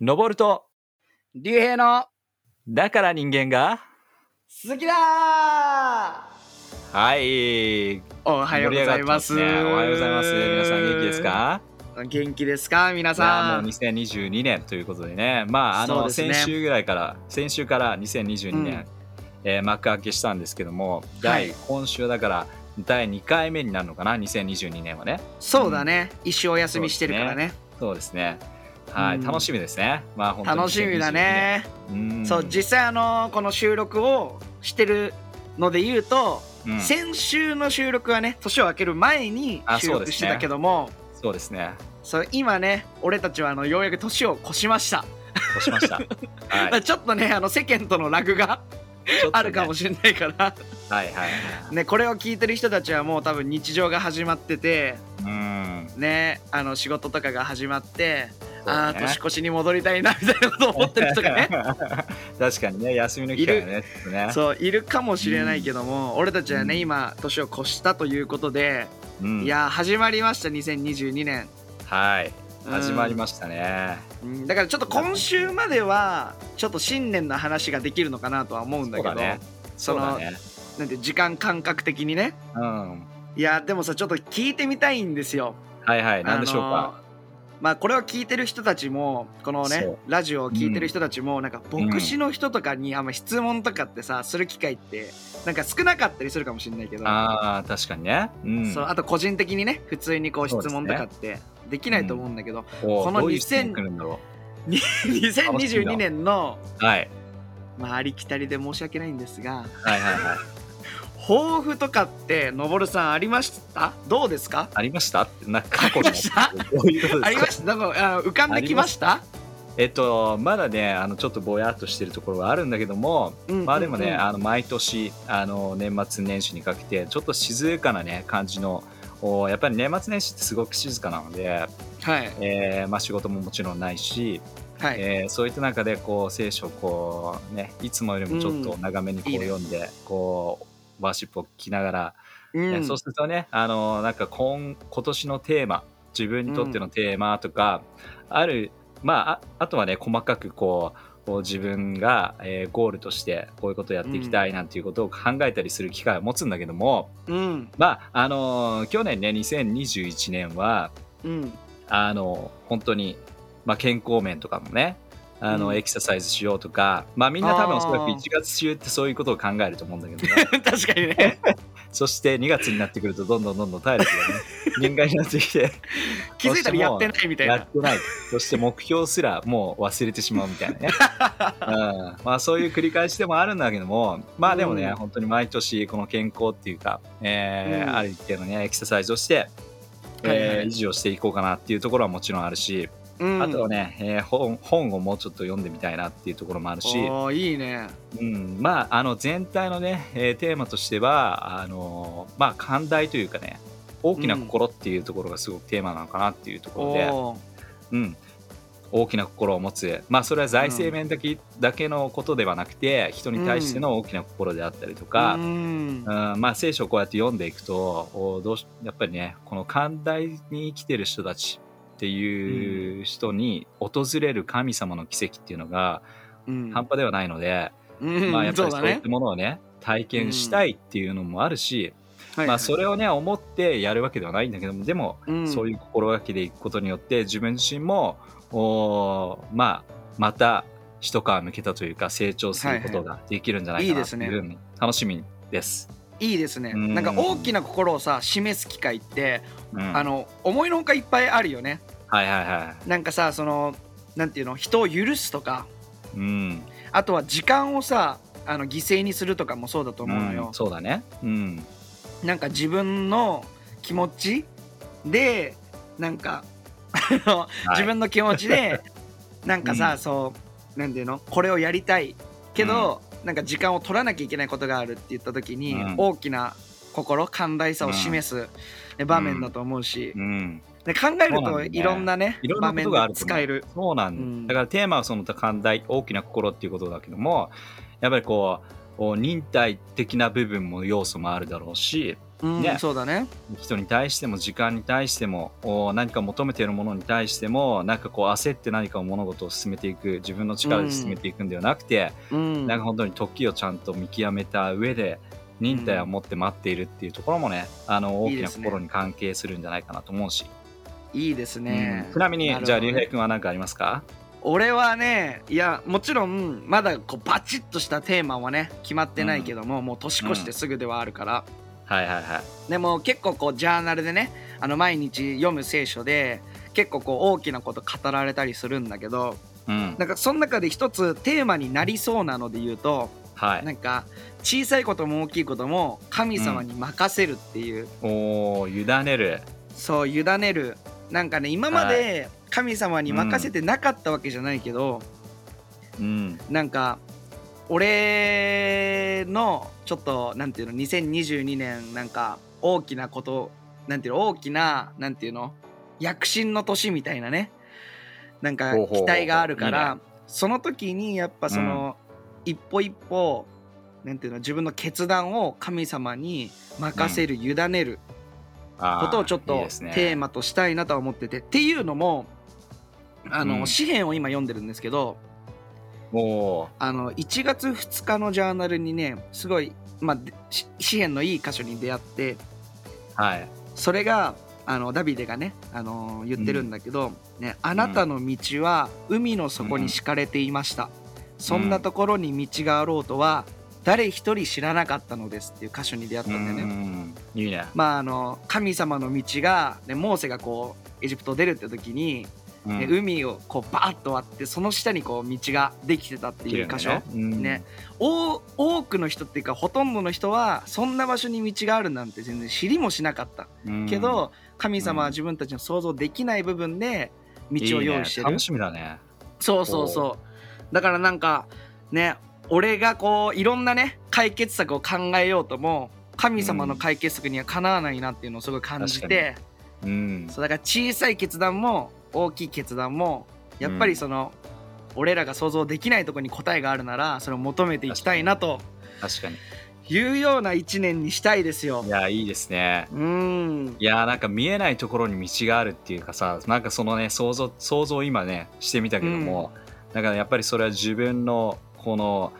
登ると、竜兵のだから人間が、好きだーはい。おはようございます。ねおはようございます。皆さん元気ですか？元気ですか？皆さ。もうん2022年ということでね、まあ、あの、ね先週ぐらいから、先週から2022年、うんえー幕開けしたんですけども、は第い今週だから、第2回目になるのかな、2022年はね。そうだね。一生お休みしてるからね。そうですね。はい、うん楽しみですね。まあ、楽しみだね。2022年。うんそう、実際あの、この収録をしてるので言うと、うん先週の収録はね、年を明ける前にあ収録してたけども、そうですね。そう今ね、俺たちはあのようやく年を越しました。押しました。はい。ちょっとね、あの世間とのラグがねあるかもしれないから、はいはいはい。ね、これを聞いてる人たちはもう多分日常が始まってて、うん。ね、あの仕事とかが始まって、ああ年越しに戻りたいなみたいなことを思ってる人がね 確かにね、休みの期間がね、ね。そういるかもしれないけども、俺たちはね、うん今年を越したということで、うんいやー始まりました2022年、はい。うん始まりましたね。うんだからちょっと今週まではちょっと新年の話ができるのかなとは思うんだけどそのね。なんて時間感覚的にねうん。いやでもさちょっと聞いてみたいんですよはいはい。なんでしょうか？あのーまあこれを聞いてる人たちもこのねラジオを聞いてる人たちもなんか牧師の人とかにあんま質問とかってさする機会ってなんか少なかったりするかもしれないけどああ、確かにね。うん。そうあと個人的にね普通にこう質問とかってできないと思うんだけど、ここのどういう質問2000来るんだろ2022年のう。はい。まあありきたりで申し訳ないんですがはいはいはい。抱負とかってのぼるさんありました？どうですか？ありました？ってなんか過去のありました？なんか浮かんできました？えっと、まだね、あのちょっとぼやっとしてるところがあるんだけども、うんまあでもね、うんうんあの毎年あの年末年始にかけてちょっと静かなね感じのおやっぱり年末年始ってすごく静かなので、はい。えーまあ、仕事ももちろんないし、はい、えーそういった中でこう聖書をこう、ね、いつもよりもちょっと長めにこう読んで、こうワーシップを聞きながら、うん。ねそうするとねあのなんか今今年のテーマ自分にとってのテーマとか、あるまあああとはね細かくこうこう自分が、えーゴールとしてこういうことをやっていきたいなんていうことを考えたりする機会を持つんだけども、うん。まああの去年ね2021年はうん。あの本当に、まあ、健康面とかもねあの、うん。エクササイズしようとか、まあ、みんな多分おそらく1月中ってそういうことを考えると思うんだけどね。確かにね。そして2月になってくるとどんどんどんどん体力がね限界になってきて気づいたらやってないみたいなやってないそして目標すらもう忘れてしまうみたいなね、うんまあ、そういう繰り返しでもあるんだけどもまあでもね、うん本当に毎年この健康っていうか、えーうんある一定のねエクササイズをして、えー維持をしていこうかなっていうところはもちろんあるし、うん。あとはね、えー本本をもうちょっと読んでみたいなっていうところもあるし、いいね。うん、まああの全体のね、えーテーマとしてはあのーまあ寛大というかね大きな心っていうところがすごくテーマなのかなっていうところで、おーうん、大きな心を持つ。まあそれは財政面だけ,、だけのことではなくて人に対しての大きな心であったりとか、うん。うん。まあ、聖書をこうやって読んでいくとおどうしやっぱりねこの寛大に生きてる人たちっていう人に訪れる神様の奇跡っていうのがうん。半端ではないので、うん。まあ、やっぱりそういったものをね体験したいっていうのもあるし、はいまあ、それをね思ってやるわけではないんだけどもでも、うん。そういう心がけでいくことによって自分自身もおまあまた一皮向けたというか成長することができるんじゃないかなというふうに楽しみです。いいですね。うん。なんか大きな心をさ示す機会ってうん。あの思いのほかいっぱいあるよね。はいはいはなんかさそのなんていうの？人を許すとか。い。うん。あとは時間をさあの犠牲にするとかもそうだと思うのよ。ん、そうだね。うん。なんか自分の気持ちでなんか自分の気持ちでなんかさ、うん。そうなんていうの？これをやりたい。けど、なんか時間を取らなきゃいけないことがあるって言った時に、うん大きな心寛大さを示す、ね場面だと思うし、うん。で考えるとそうなんだよねいろんなねいろんな場とがあると思うで使える。そうなんだ。うんだからテーマはその寛大、大きな心っていうことだけども、やっぱりこう、こう忍耐的な部分も要素もあるだろうし、うんね。そうだね。人に対しても時間に対してもお何か求めているものに対してもなんかこう焦って何か物事を進めていく自分の力で進めていくんではなくて、うん。なんか本当に時をちゃんと見極めた上で忍耐を持って待っているっていうところもね、あの大きな心に関係するんじゃないかなと思うし。いいですね、うん。ちなみに、ね。じゃあ竜兵君は何かありますか？俺はねいやもちろんまだこうバチッとしたテーマはね決まってないけども、もう年越してすぐではあるから、はいはいはい。でも結構こうジャーナルでねあの毎日読む聖書で結構こう大きなこと語られたりするんだけどうん。なんかその中で一つテーマになりそうなので言うとはい。なんか小さいことも大きいことも神様に任せるっていう、おー委ねる。そう委ねる。なんかね今まで神様に任せてなかったわけじゃないけど、うん。なんか俺のちょっとなんていうの2022年なんか大きなことなんていうの大きななんていうの躍進の年みたいなねなんか期待があるからその時にやっぱその、一歩一歩なんていうの自分の決断を神様に任せる、委ねることをちょっとテーマとしたいなとは思ってて。っていうのもあの、うん。詩篇を今読んでるんですけどおー。あの1月2日のジャーナルにねすごい、まあ、でし詩篇のいい箇所に出会ってはい。それがあのダビデがね、あの言ってるんだけど、ね「あなたの道は海の底に敷かれていました、そんなところに道があろうとは誰一人知らなかったのです」っていう箇所に出会ったんだよね。うん。いいね。まああの神様の道が、ね、モーセがこうエジプトを出るって時に、うん。ね海をこうバーッと割ってその下にこう道ができてたっていう箇所、うん。ね。多多くの人っていうかほとんどの人はそんな場所に道があるなんて全然知りもしなかった。うん。けど、神様は自分たちの想像できない部分で道を用意してる。いいね楽しみだね。そうそうそう。だからなんかね俺がこういろんなね解決策を考えようとも神様の解決策にはかなわないなっていうのをすごい感じて、うん。そうだから小さい決断も大きい決断もやっぱりその、俺らが想像できないところに答えがあるならそれを求めていきたいなと確かに。いうような一年にしたいですよ。い。やいいですね。うん。いやなんか見えないところに道があるっていうかさなんかそのね想像想像を今ねしてみたけども、だからやっぱりそれは自分のこの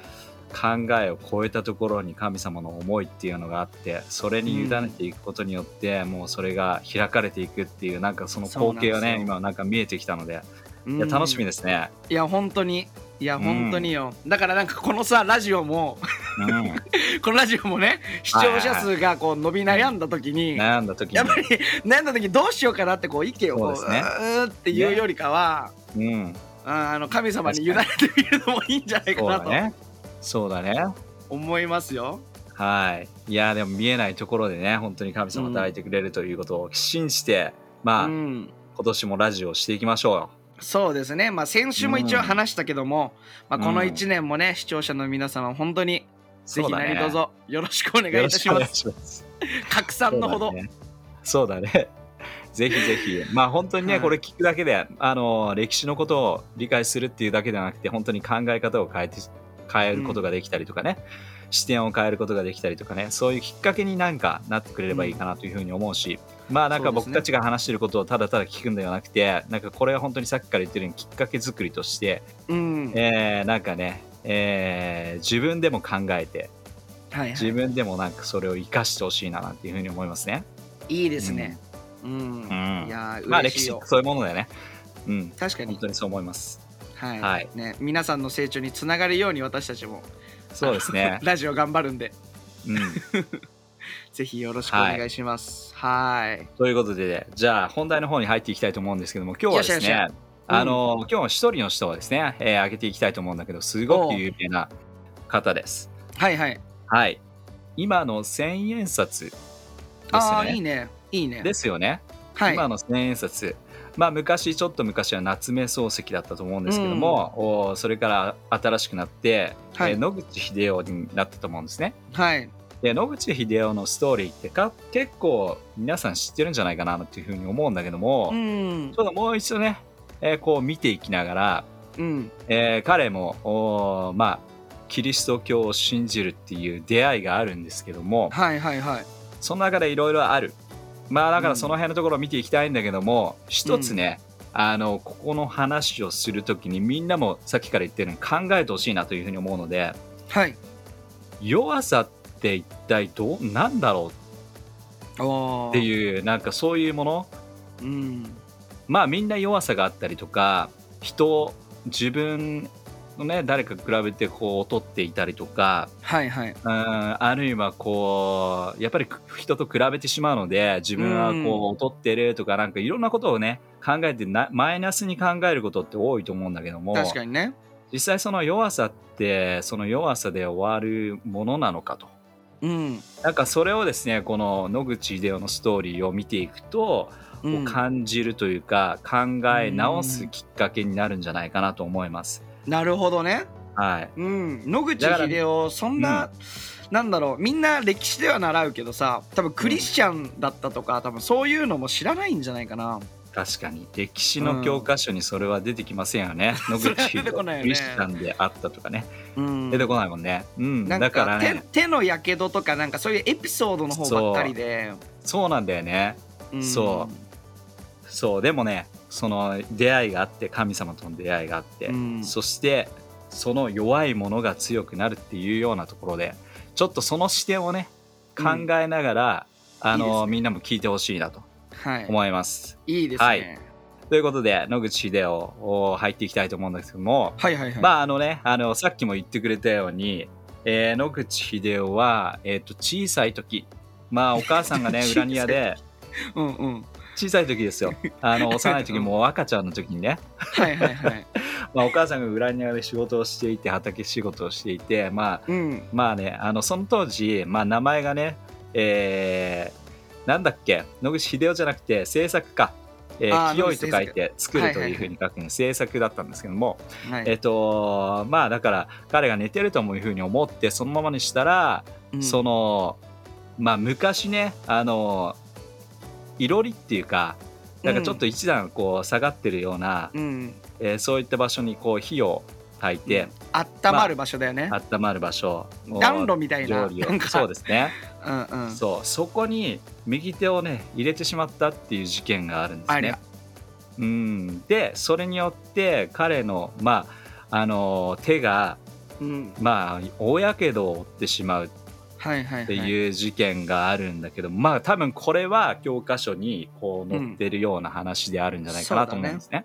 考えを超えたところに神様の思いっていうのがあってそれに委ねていくことによって、もうそれが開かれていくっていうなんかその光景がね今なんか見えてきたので、うん。いや楽しみですね。いや本当に。いやん本当によ、だからなんかこのさラジオもうん、このラジオもね視聴者数がこう伸び悩んだ時に、悩んだ時にやっぱり悩んだ時どうしようかなってこう意見をこうそうね。うーっていうよりかは、うん、ああの神様に委ねてみるのもいいんじゃないかなとそうだね。思いますよ。はい。いやでも見えないところでね本当に神様働いてくれるということを信じて、まあ、うん。今年もラジオをしていきましょうよ。そうですね、まあ、先週も一応話したけども、まあ、この1年もね、視聴者の皆様本当にぜひ何卒よろしくお願いいたします。拡散のほど、そうだね。だね。ぜひぜひ、まあ本当にね、はい。これ聞くだけで、あの、歴史のことを理解するっていうだけではなくて、本当に考え方を変えて、変えることができたりとかね、視点を変えることができたりとかね、そういうきっかけになんかなってくれればいいかなというふうに思うし、まあなんか僕たちが話してることをただただ聞くんではなくて、なんかこれは本当にさっきから言ってるようにきっかけ作りとして、うん。えー、なんかね、えー自分でも考えて、はいはい、自分でもなんかそれを生かしてほしいななんていうふうに思いますね。いいですね。うん。うん。いやーまあ歴史そういうものだよね。うん、確かに。本当、にそう思います。はいはいね、皆さんの成長につながるように私たちもそうですね。ラジオ頑張るんでうん、ぜひよろしくお願いします。はいということで、じゃあ本題の方に入っていきたいと思うんですけども、今日はですね、あの、今日は一人の人をですね、えー、挙げていきたいと思うんだけど、すごく有名な方です。はいはいはい。今の千円札ですああね。いいねいいねですよね。はい今の千円札。まあ昔ちょっと昔は夏目漱石だったと思うんですけども、おそれから新しくなって、はい。えー野口英世になったと思うんですね。はい。で野口英世のストーリーってか結構皆さん知ってるんじゃないかなっていうふうに思うんだけども、うん。ちょっともう一度ね、えーこう見ていきながら、うん。えー彼もまあキリスト教を信じるっていう出会いがあるんですけども、はいはいはい。その中でいろいろあるまあだからその辺のところを見ていきたいんだけども、一つね、あのここの話をするときにみんなもさっきから言ってるように考えてほしいなというふうに思うのではい。弱さって一体どうなんだろおう？っていうなんかそういうもの？うん。まあみんな弱さがあったりとか人自分のね誰か比べてこう劣っていたりとかはいはい。うんあるいはこうやっぱり人と比べてしまうので自分はこう劣ってるとかなんかいろんなことをね考えてなマイナスに考えることって多いと思うんだけども確かにね。実際その弱さってその弱さで終わるものなのかと。うん。なんかそれをですねこの野口英世のストーリーを見ていくと、こう感じるというか考え直すきっかけになるんじゃないかなと思います。なるほどね。はい、うん。野口英世そんな、なんだろう。みんな歴史では習うけどさ多分クリスチャンだったとか、多分そういうのも知らないんじゃないかな。確かに。歴史の教科書にそれは出てきませんよね、野口英それは出てこないよね。世クリスチャンであったとかね。うん。出てこないもんね、うん、なんだかから手ね。手のやけどとかなんかそういうエピソードの方ばっかりで。そう。なんだよね。うん。そそう。でもねその出会いがあって神様との出会いがあって、うん。そしてその弱いものが強くなるっていうようなところでちょっとその視点をね考えながら、あのいいですね。みんなも聞いてほしいなとはい。思います。いいですね、ははい。い、ということで野口英世を入っていきたいと思うんですけども、はいはいまああのねあのさっきも言ってくれたように、えー野口英世は、えー、と小さい時まあお母さんがね 裏庭でうんうん小さい時ですよ。あの幼い時もう赤ちゃんの時にね、はいはいはい。まあ、お母さんが裏庭で仕事をしていて畑仕事をしていてまあうん。まあねあのその当時、まあ、名前がねえーなんだっけ？野口英世じゃなくて制作か、えー清いと書いて作るというふうに書くの制作だったんですけども、はい。えっとまあだから彼が寝てるというふうに思ってそのままにしたら、うん。そのまあ昔ねあのいろりっていうかなんかちょっと一段こう下がってるような、うん。えーそういった場所にこう火を焚いて、あったまる場所だよね、温まる場所を暖炉みたいなそうですね、うんうん。そう。そこに右手をね入れてしまったっていう事件があるんですね。うん、でそれによって彼のまああの手がうん。まあ大やけどを負ってしまうっはいはいはい。ていう事件があるんだけど、まあ多分これは教科書にこう載ってるような話であるんじゃないかなと思うんですね。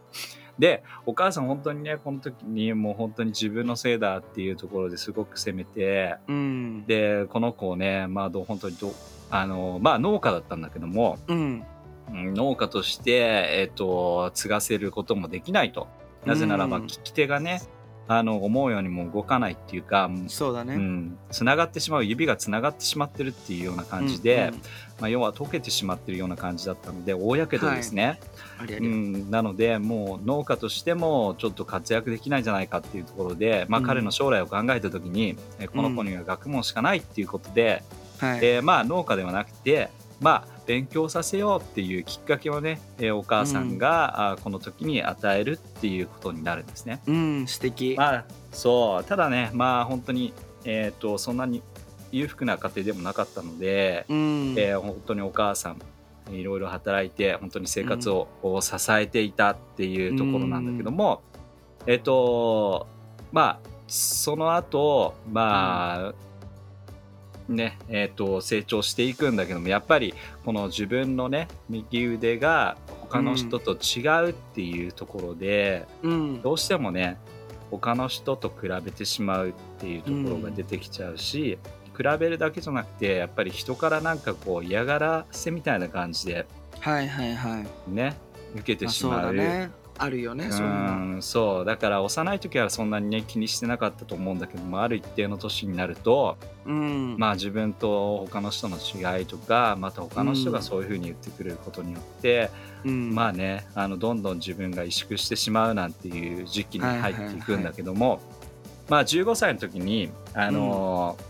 でお母さん本当にねこの時にもう本当に自分のせいだっていうところですごく責めてうん。でこの子をねまあどう本当にどうあのまあ農家だったんだけどもうん。うん農家として、えっと継がせることもできないと。なぜならばうん。利き手がねあの思うようにも動かないっていうかそうだね、うん、つながってしまう指がつながってしまってるっていうような感じで、まあ、要は溶けてしまってるような感じだったので大やけどですね、うありあり、ん、なのでもう農家としてもちょっと活躍できないんじゃないかっていうところで、まあ、うん。彼の将来を考えた時に、えこの子には学問しかないっていうことで、はい、えーまあ農家ではなくてまあ勉強させようっていうきっかけをね、えーお母さんが、あこの時に与えるっていうことになるんですね。うん素敵、まあそうただねまあ本当にえっ、とそんなに裕福な家庭でもなかったので、うん。えー本当にお母さんいろいろ働いて本当に生活を、を支えていたっていうところなんだけども、えっ、とまあその後まあ、ねえー、と成長していくんだけどもやっぱりこの自分のね右腕が他の人と違うっていうところで、うんどうしてもね他の人と比べてしまうっていうところが出てきちゃうし、比べるだけじゃなくてやっぱり人からなんかこう嫌がらせみたいな感じではいはいはいね受けてまあそうしまう。だねあるよねそうんそう。だから幼い時はそんなにね気にしてなかったと思うんだけどもある一定の年になると、うん。まあ自分と他の人の違いとかまた他の人がそういうふうに言ってくれることによって、うん。まあねあのどんどん自分が萎縮してしまうなんていう時期に入っていくんだけども、まあ15歳の時にあのー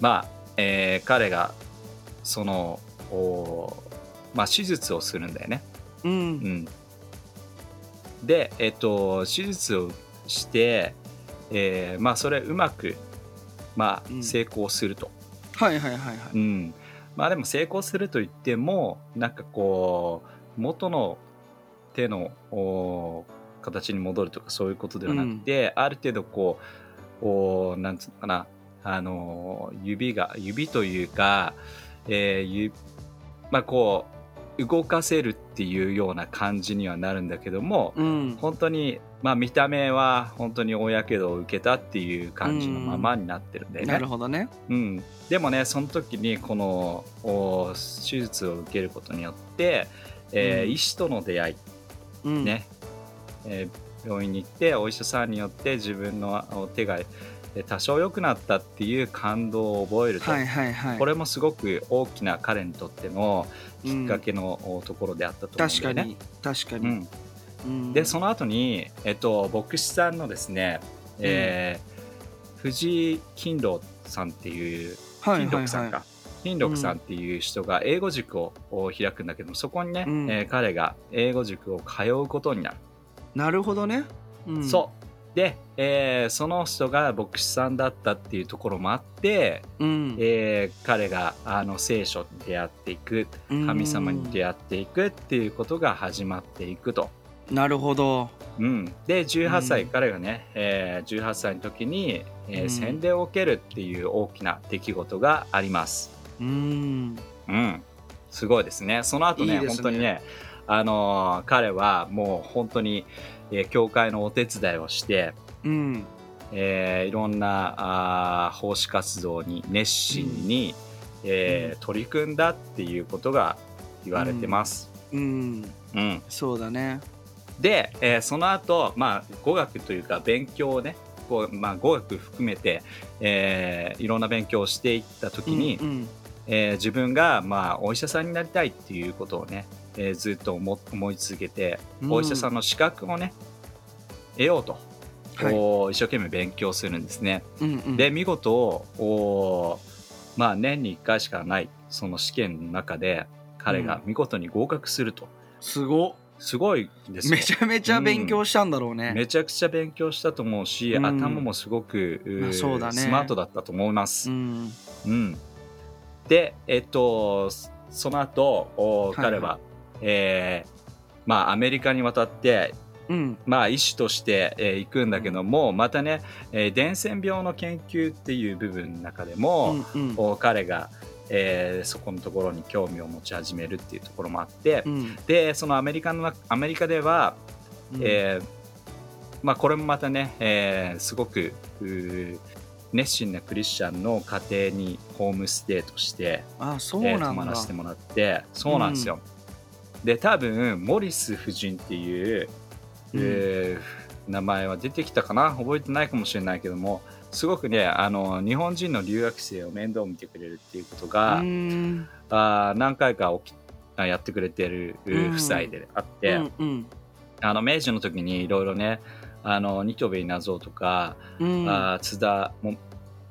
まあ、えー彼がそのおまあ手術をするんだよね。うん。うん、で、えっと、手術をして、えーまあそれうまく、まあうん。成功すると。はいはいはいはい。うん。まあでも成功すると言ってもなんかこう元の手のお形に戻るとかそういうことではなくて、ある程度こうおなんつうのかなあの指が指というか、えーゆまあこう動かせるっていうような感じにはなるんだけども、うん。本当にまあ見た目は本当に大やけどを受けたっていう感じのままになってるんだよね。なるほどね。うん、でもねその時にこのお手術を受けることによって、えーうん。医師との出会いうん。ね、えー病院に行ってお医者さんによって自分のお手がえー多少良くなったっていう感動を覚えると、はいはいはい。これもすごく大きな彼にとってのきっかけのおところであったと思うん確かだよね。に確かに、うん、うん。でその後に、えっと、牧師さんのですね、えー藤井金郎さんっていうはい金はい。は六さんか、金六さんっていう人が英語塾をを開くんだけどもそこにね、うん。えー彼が英語塾を通うことになる、いなるほどね、うん、そうで、えーその人が牧師さんだったっていうところもあって、う、うん、えー彼があの聖書に出会っていく神様に出会っていくっていうことが始まっていくと。なるほど。うん、で18歳、うん。彼がね、えー18歳の時に、えーうん。洗礼を受けるっていう大きな出来事があります。うん。うん、すごいですね。その後ねいいね。本当にね、あのー彼はもう本当に、えー教会のお手伝いをして、うん。えーいろんなあー奉仕活動に熱心に、えー取り組んだっていうことが言われてます。うん。うん。そうだね。で、えーその後、まあ語学というか勉強をねこう、まあ、語学含めて、えーいろんな勉強をしていった時に、うん。えー自分が、まあ、お医者さんになりたいっていうことをね、えーずっと思思い続けて、うん。お医者さんの資格をね得ようと、はい。こう一生懸命勉強するんですね。うんうん。で見事おまあ年に1回しかないその試験の中で彼が見事に合格すると、すご。っすごいですよ。めちゃめちゃ勉強したんだろうね、めちゃくちゃ勉強したと思うし、うん。頭もすごく、まあそうだね。スマートだったと思います。うん。うん。で、えっと、そその後、おはい。彼は、えーまあ、アメリカに渡って、うん。まあ、医師として、えー行くんだけども、またね、えー伝染病の研究っていう部分の中でも、うんうん。お彼が、えーそこのところに興味を持ち始めるっていうところもあって、うん。でそのアメリカのアメリカでは、うん。えーまあ、これもまたね、えーすごく熱心なクリスチャンの家庭にホームステイとして、あそうえー泊まらせてもらってそうなんですよ、で多分モリス夫人っていう、うん。えー名前は出てきたかな？覚えてないかもしれないけどもすごくねあの日本人の留学生を面倒見てくれるっていうことが、うん。あー何回か起きあやってくれてるううん。夫妻であって、うんうん。あの明治の時にいろいろねあの新渡戸稲造とか、うん。はあー津田も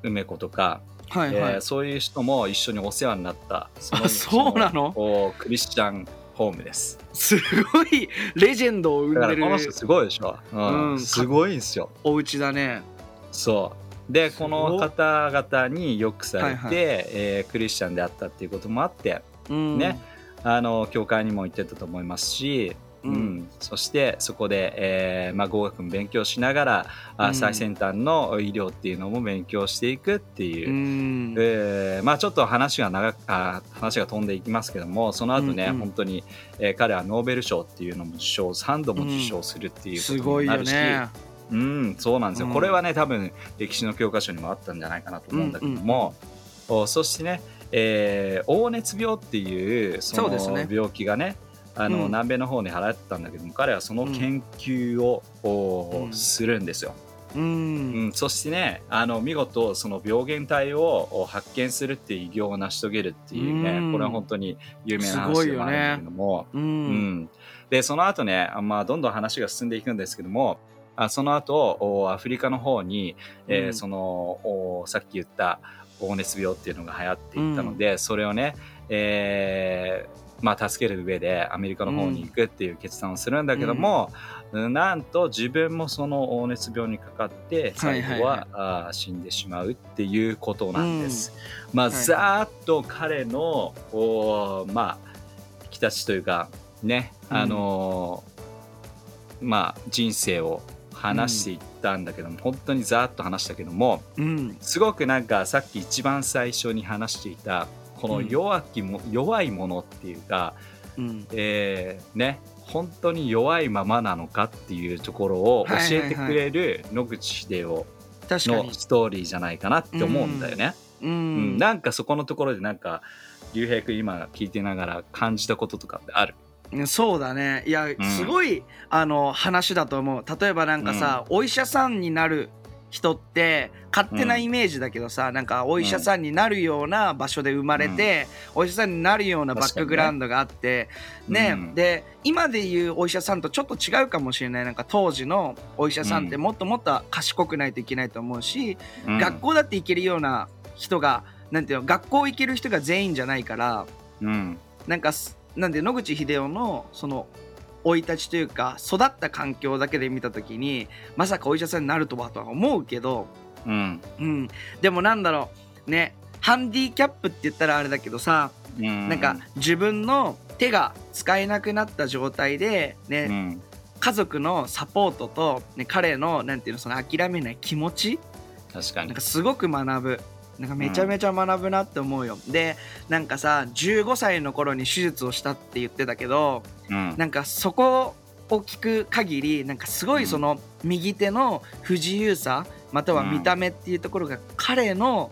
梅子とか、いはい、えーそういう人も一緒にお世話になったそあそうなの？クリスチャンホームです。すごいレジェンドを生んでる。らこの人すごいでしょ、うん。うん。すごいんですよ。お家だね。そう。でこの方々によくされて、はいはい。えークリスチャンであったっていうこともあってうん。ね。あの教会にも行ってたと思いますし、ううん。んそしてそこで、えーまあ、語学も勉強しながら、あうん。最先端の医療っていうのも勉強していくっていう。う、ん。えーまあ、ちょっと話が長くあ話が飛んでいきますけどもその後ね、うんうん。本当に、えー彼はノーベル賞っていうのも受賞3度も受賞するっていうことすごいになるし、よね。うん、そうなんですよ、うん。これはね多分歴史の教科書にもあったんじゃないかなと思うんだけども、おそしてね、えー黄熱病っていうそのそうですね。病気がねあの、うん。南米の方に流行ってたんだけども彼はその研究を、おうん。するんですよ、ううん。んそしてねあの見事その病原体をお発見するっていう偉業を成し遂げるっていうね、うん。これは本当に有名な話でもあるんだけども、ううん。ん、でその後ね、あまあ、どんどん話が進んでいくんですけどもあその後おアフリカの方に、えーうん。そのおさっき言った黄熱病っていうのが流行っていったので、それをね、えーまあ、助ける上でアメリカの方に行くっていう決断をするんだけども、うん。なんと自分もその黄熱病にかかって最後は,、はあー死んでしまうっていうことなんです。まあ、はいはい。ざーっと彼の、おーまあ生き立ちというかね、あのーまあ人生を話していったんだけども、本当にざーっと話したけどもうん。すごくなんかさっき一番最初に話していたこの弱きも、弱いものっていうか、うん。えーね本当に弱いままなのかっていうところを教えてくれる野口英世のストーリーじゃないかなって思うんだよね。ううん。ん。なんかそこのところでなんか竜兵君今聞いてながら感じたこととかってある？そうだね。いやん。すごい、あの話だと思う。例えばなんかさ、お医者さんになる人って勝手なイメージだけどさ、なんかお医者さんになるような場所で生まれて、お医者さんになるようなバックグラウンドがあってねうん。で今で言うお医者さんとちょっと違うかもしれないなんか当時のお医者さんってうん。もっともっと賢くないといけないと思うし、うん。学校だって行けるような人がなんていうの学校行ける人が全員じゃないからうん。なんかすなんで野口英世のその生い立ちというか育った環境だけで見た時にまさかお医者さんになるとはとは思うけど、うん。うん、でもなんだろうねハンディキャップって言ったらあれだけどさ、うん。なんか自分の手が使えなくなった状態で、ねうん。家族のサポートと、ね、彼のなんていうのその諦めない気持ち？確かに。なんかすごく学ぶなんかめちゃめちゃ学ぶなって思うよ、でなんかさ15歳の頃に手術をしたって言ってたけどうん。なんかそこを聞く限りなんかすごいその右手の不自由さまたは見た目っていうところが彼の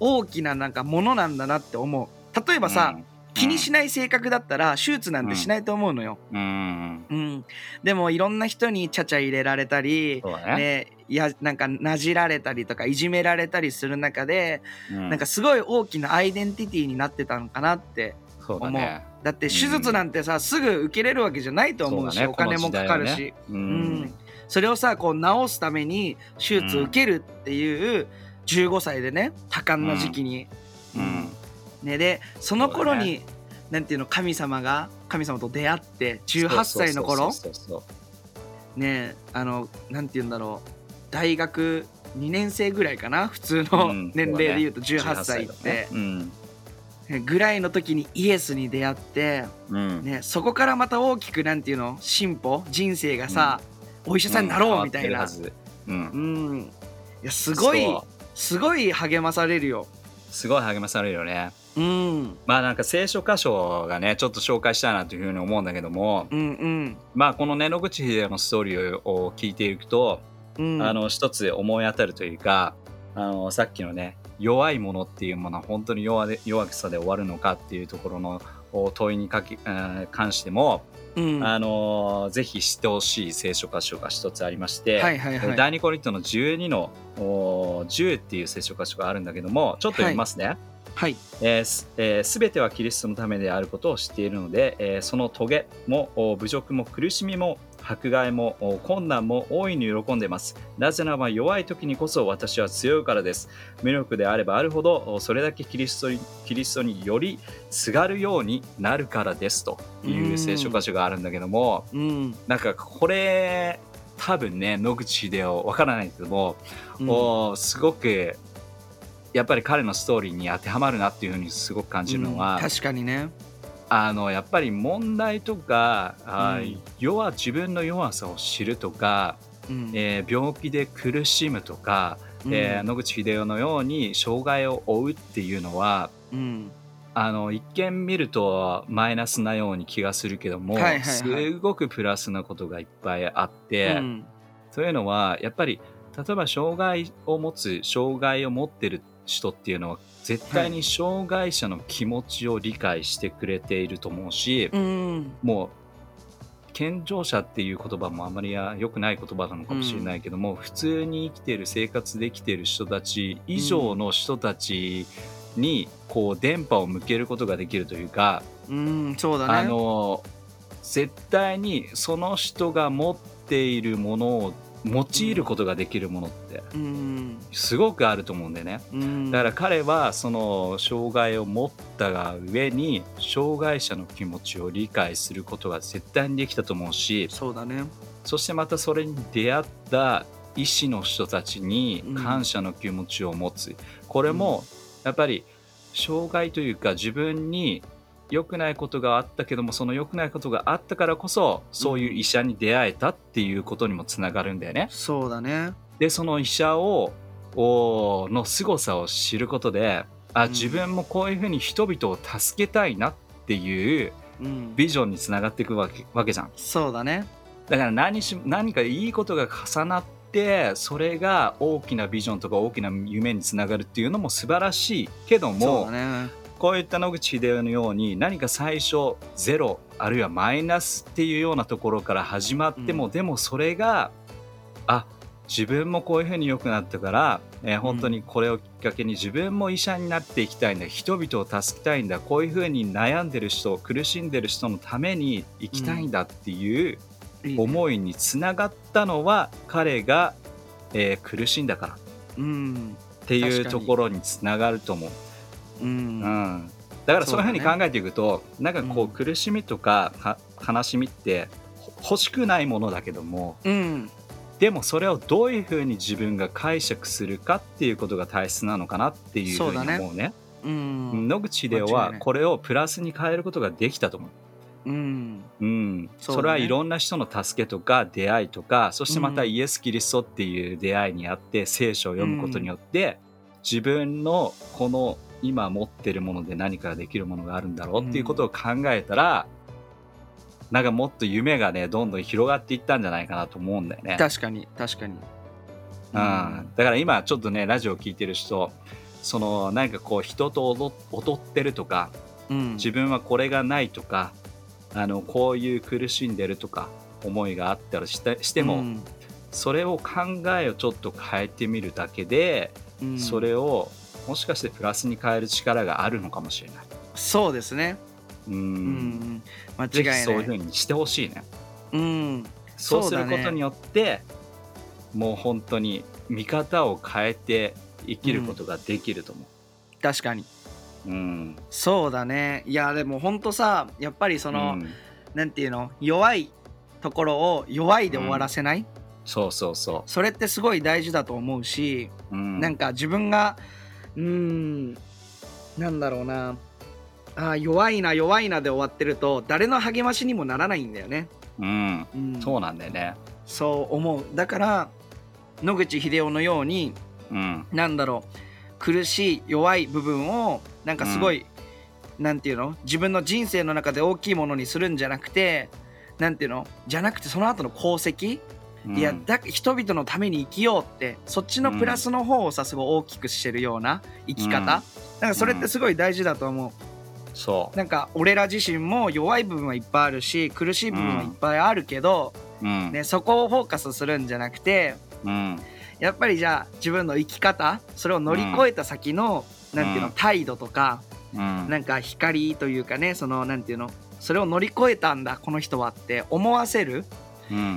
大きななんかものなんだなって思う。例えばさ、気にしない性格だったら手術なんてしないと思うのよ、うん。うん。うん、でもいろんな人にちゃちゃ入れられたりね。ね、いやなんかなじられたりとかいじめられたりする中で、うん。なんかすごい大きなアイデンティティになってたのかなってそうだね。だって手術なんてさ、すぐ受けれるわけじゃないと思うしね。お金もかかるし、ううん。ん、それをさこう治すために手術受けるっていう15歳でね多感な時期に、うんね、でその頃に、なんていうの神様が神様と出会って18歳の頃？ねあのなんていうんだろう。大学2年生ぐらいかな？普通のうん年齢で言うとそうだね。18歳っだて。ね、うん。ぐらいの時にイエスに出会って、うん。ね、そこからまた大きくなんていうの？進歩？人生がさ、お医者さんになろうみたいな、うん。いやすごいすごい励まされるよ。すごい励まされるよね。うん。まあなんか聖書箇所がねちょっと紹介したいなというふうに思うんだけども。うんうん。まあこのね野口英世のストーリーを聞いていくと、うん。あの一つ思い当たるというかあのさっきのね弱いものっていうものは本当に弱で弱さで終わるのかっていうところのお問いにかけ、えー関しても、うん。あのぜひ知ってほしい聖書箇所が一つありまして、はいはいはい。第2コリントの12のお10っていう聖書箇所があるんだけどもちょっと読みますね。はい。えーすえー全てはキリストのためであることを知っているので、えーその棘もお侮辱も苦しみも迫害もお困難も大いに喜んでいます。なぜならば弱い時にこそ私は強いからです。無力であればあるほどおそれだけキリストにキリストによりすがるようになるからです。という聖書箇所があるんだけども、うん。なんかこれ多分ね野口英世わからないけども、うん。おすごくやっぱり彼のストーリーに当てはまるなっていうふうにすごく感じるのは、うん。確かにねあのやっぱり問題とか、あうん。弱自分の弱さを知るとか、うん。えー病気で苦しむとか、うん。えー野口英世のように障害を負うっていうのはうん。あの一見見るとマイナスなように気がするけども、はいはいはい。すごくプラスなことがいっぱいあって。うん。というのはやっぱり例えば障害を持つ障害を持ってる人っていうのは絶対に障害者の気持ちを理解してくれていると思うし、うん。もう健常者っていう言葉もあまりや良くない言葉なのかもしれないけども、普通に生きてる生活できてる人たち以上の人たちにこう電波を向けることができるというか、うんそうだね。あの絶対にその人が持っているものを用いることができるものって。うん。すごくあると思うんだよね。うん。だから彼はその障害を持ったが上に障害者の気持ちを理解することが絶対にできたと思うしそうだね。そしてまたそれに出会った医師の人たちに感謝の気持ちを持つ、これもやっぱり障害というか自分に良くないことがあったけどもその良くないことがあったからこそそういう医者に出会えたっていうことにもつながるんだよね。そうだね。でその医者をおの凄さを知ることであうん。自分もこういうふうに人々を助けたいなっていううん。ビジョンにつながっていくわけわけじゃん。そうだね。だから何し何かいいことが重なってそれが大きなビジョンとか大きな夢につながるっていうのも素晴らしいけどそうも、だねこういった野口英世のように何か最初ゼロあるいはマイナスっていうようなところから始まっても、うん。でもそれがあ自分もこういうふうに良くなったから、えー本当にこれをきっかけに自分も医者になっていきたいんだ人々を助けたいんだこういうふうに悩んでる人苦しんでる人のために生きたいんだっていう思いにつながったのは彼が、えー苦しんだからうん。っていうところにつながると思う。ううん。ん、だからそういうふうに考えていくと、なんかこううん苦しみとかか悲しみってほ欲しくないものだけどもうん。でもそれをどういうふうに自分が解釈するかっていうことが大切なのかなっていうふうに思うね。うん。野口英世間違いない。はこれをプラスに変えることができたと思う。うん。うん、そうだね。それはいろんな人の助けとか出会いとかそしてまたうんイエス・キリストっていう出会いにあって聖書を読むことによって、自分のこの今持ってるもので何かができるものがあるんだろうっていうことを考えたら、なんかもっと夢がねどんどん広がっていったんじゃないかなと思うんだよね。確かに確かに。うん、だから今ちょっとねラジオを聞いてる人そのなんかこう人と踊踊ってるとかうん。自分はこれがないとかあのこういう苦しんでるとか思いがあったらしてしても、うん。それを考えをちょっと変えてみるだけで、うん。それをもしかしてプラスに変える力があるのかもしれない。そうですね。うん。うん。間違いない。そういうふうにしてほしいね。うん。そうすることによって、もう本当に見方を変えて生きることができると思確かに。う。うん。そうだね。いやでもほんとさやっぱりその、うん。なんていうの？弱いところを弱いで終わらせない、そうそうそそれってすごい大事だと思うし、う。うん、なんか自分がうーん。なんだろうな。あー弱いな弱いなで終わってると誰の励ましにもならないんだよね、うん、うん、そうなんだよね。そう思う。だから野口英世のようにうん。なんだろう。苦しい弱い部分をなんかすごい、なんていうの？自分の人生の中で大きいものにするんじゃなくてなんていうの？じゃなくてその後の功績、うんいやだ人々のために生きようってそっちのプラスの方をさすごい大きくしてるような生き方、うんなんかそれってすごい大事だと思う。そう。なんか俺ら自身も弱い部分はいっぱいあるし苦しい部分はいっぱいあるけど、うん。ね、そこをフォーカスするんじゃなくてうん。やっぱりじゃあ自分の生き方それを乗り越えた先の、なんていうのうん態度とかうん。なんか光というかねそのなんていうのそれを乗り越えたんだこの人はって思わせるうん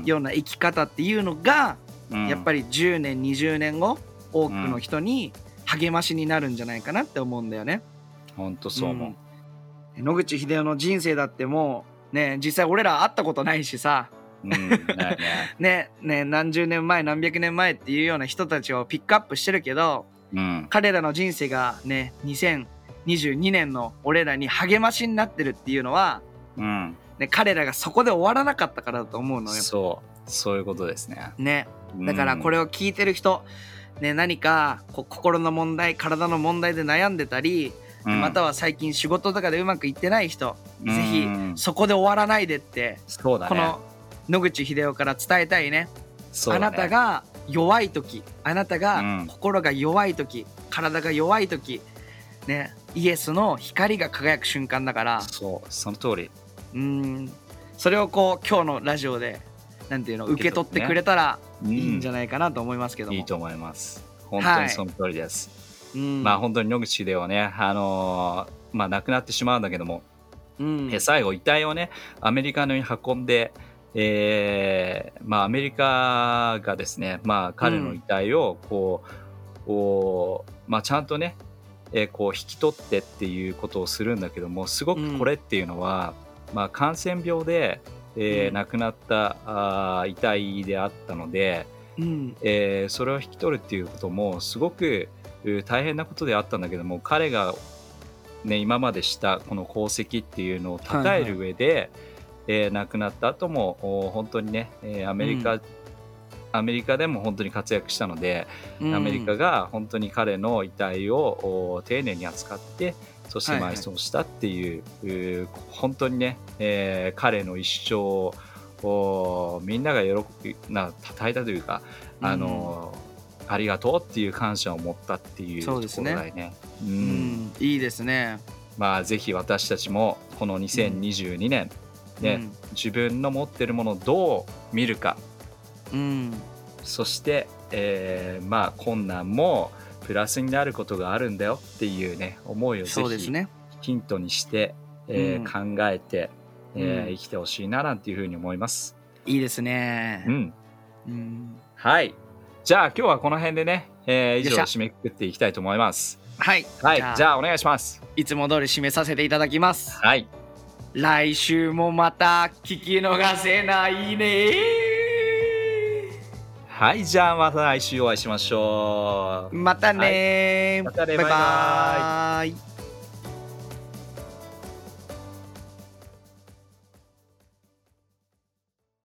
ような生き方っていうのが、うんやっぱり10年20年後多くの人に励ましになるんじゃないかなって思うんだよね。本当そう思う。野口英世の人生だってもうね実際俺ら会ったことないしさうん。ね。ねね何十年前何百年前っていうような人たちをピックアップしてるけどうん。彼らの人生がね2022年の俺らに励ましになってるっていうのは、うん。ね、彼らがそこで終わらなかったからだと思うのよ。そう。そういうことですね。ね、だからこれを、を聞いてる人、ね、何かこ心の問題体の問題で悩んでたり、うんまたは最近仕事とかでうまくいってない人、うんぜひそこで終わらないでって、そうだね。この野口英世から伝えたいねねなたが弱い時あなたうがん心が弱い時、体が弱い時ねイエスの光が輝く瞬間だからそう、その通り。うん。それをこう今日のラジオでなんていうの受け取ってくれたらいいんじゃないかなと思いますけども、いいと思います。本当にその通りです。うん。まあ本当に野口秀夫ね、あのーまあ亡くなってしまうんだけども、うん。え最後遺体をねアメリカに運んで、えーまあ、アメリカがですね、まあ、彼の遺体をこう、こうまあ、ちゃんとね、えーこう引き取ってっていうことをするんだけどもすごくこれっていうのは、まあ、感染病で、えーうん。亡くなったあー遺体であったので、うん。えーそれを引き取るっていうこともすごくう大変なことであったんだけども彼が、ね、今までしたこの功績っていうのを称える上で、えー亡くなった後もお本当にね、えーアメリカ、うん。アメリカでも本当に活躍したので、うん。アメリカが本当に彼の遺体をお丁寧に扱ってそして埋葬したっていう,うー、本当にね、えー彼の一生をおみんなが喜びな称えたというか、あのありがとうっていう感謝を持ったっていうところだよね。ううん。んいいですね。まあぜひ私たちもこの2022年、ね自分の持ってるものをどう見るか。うん。そして、えーまあ困難もプラスになることがあるんだよっていうね思いをぜひそうですね。ヒントにして、えーうん。考えて、えーうん。生きてほしいななんていうふうに思います。いいですね。うん、うん。はい。じゃあ今日はこの辺でね、えー以上締めくくっていきたいと思います。はい。はい。じゃああお願いします。いつも通り締めさせていただきます。はい。来週もまた聞き逃せないねはいじゃあまた来週お会いしましょう。またねまたねバイバイ。バイ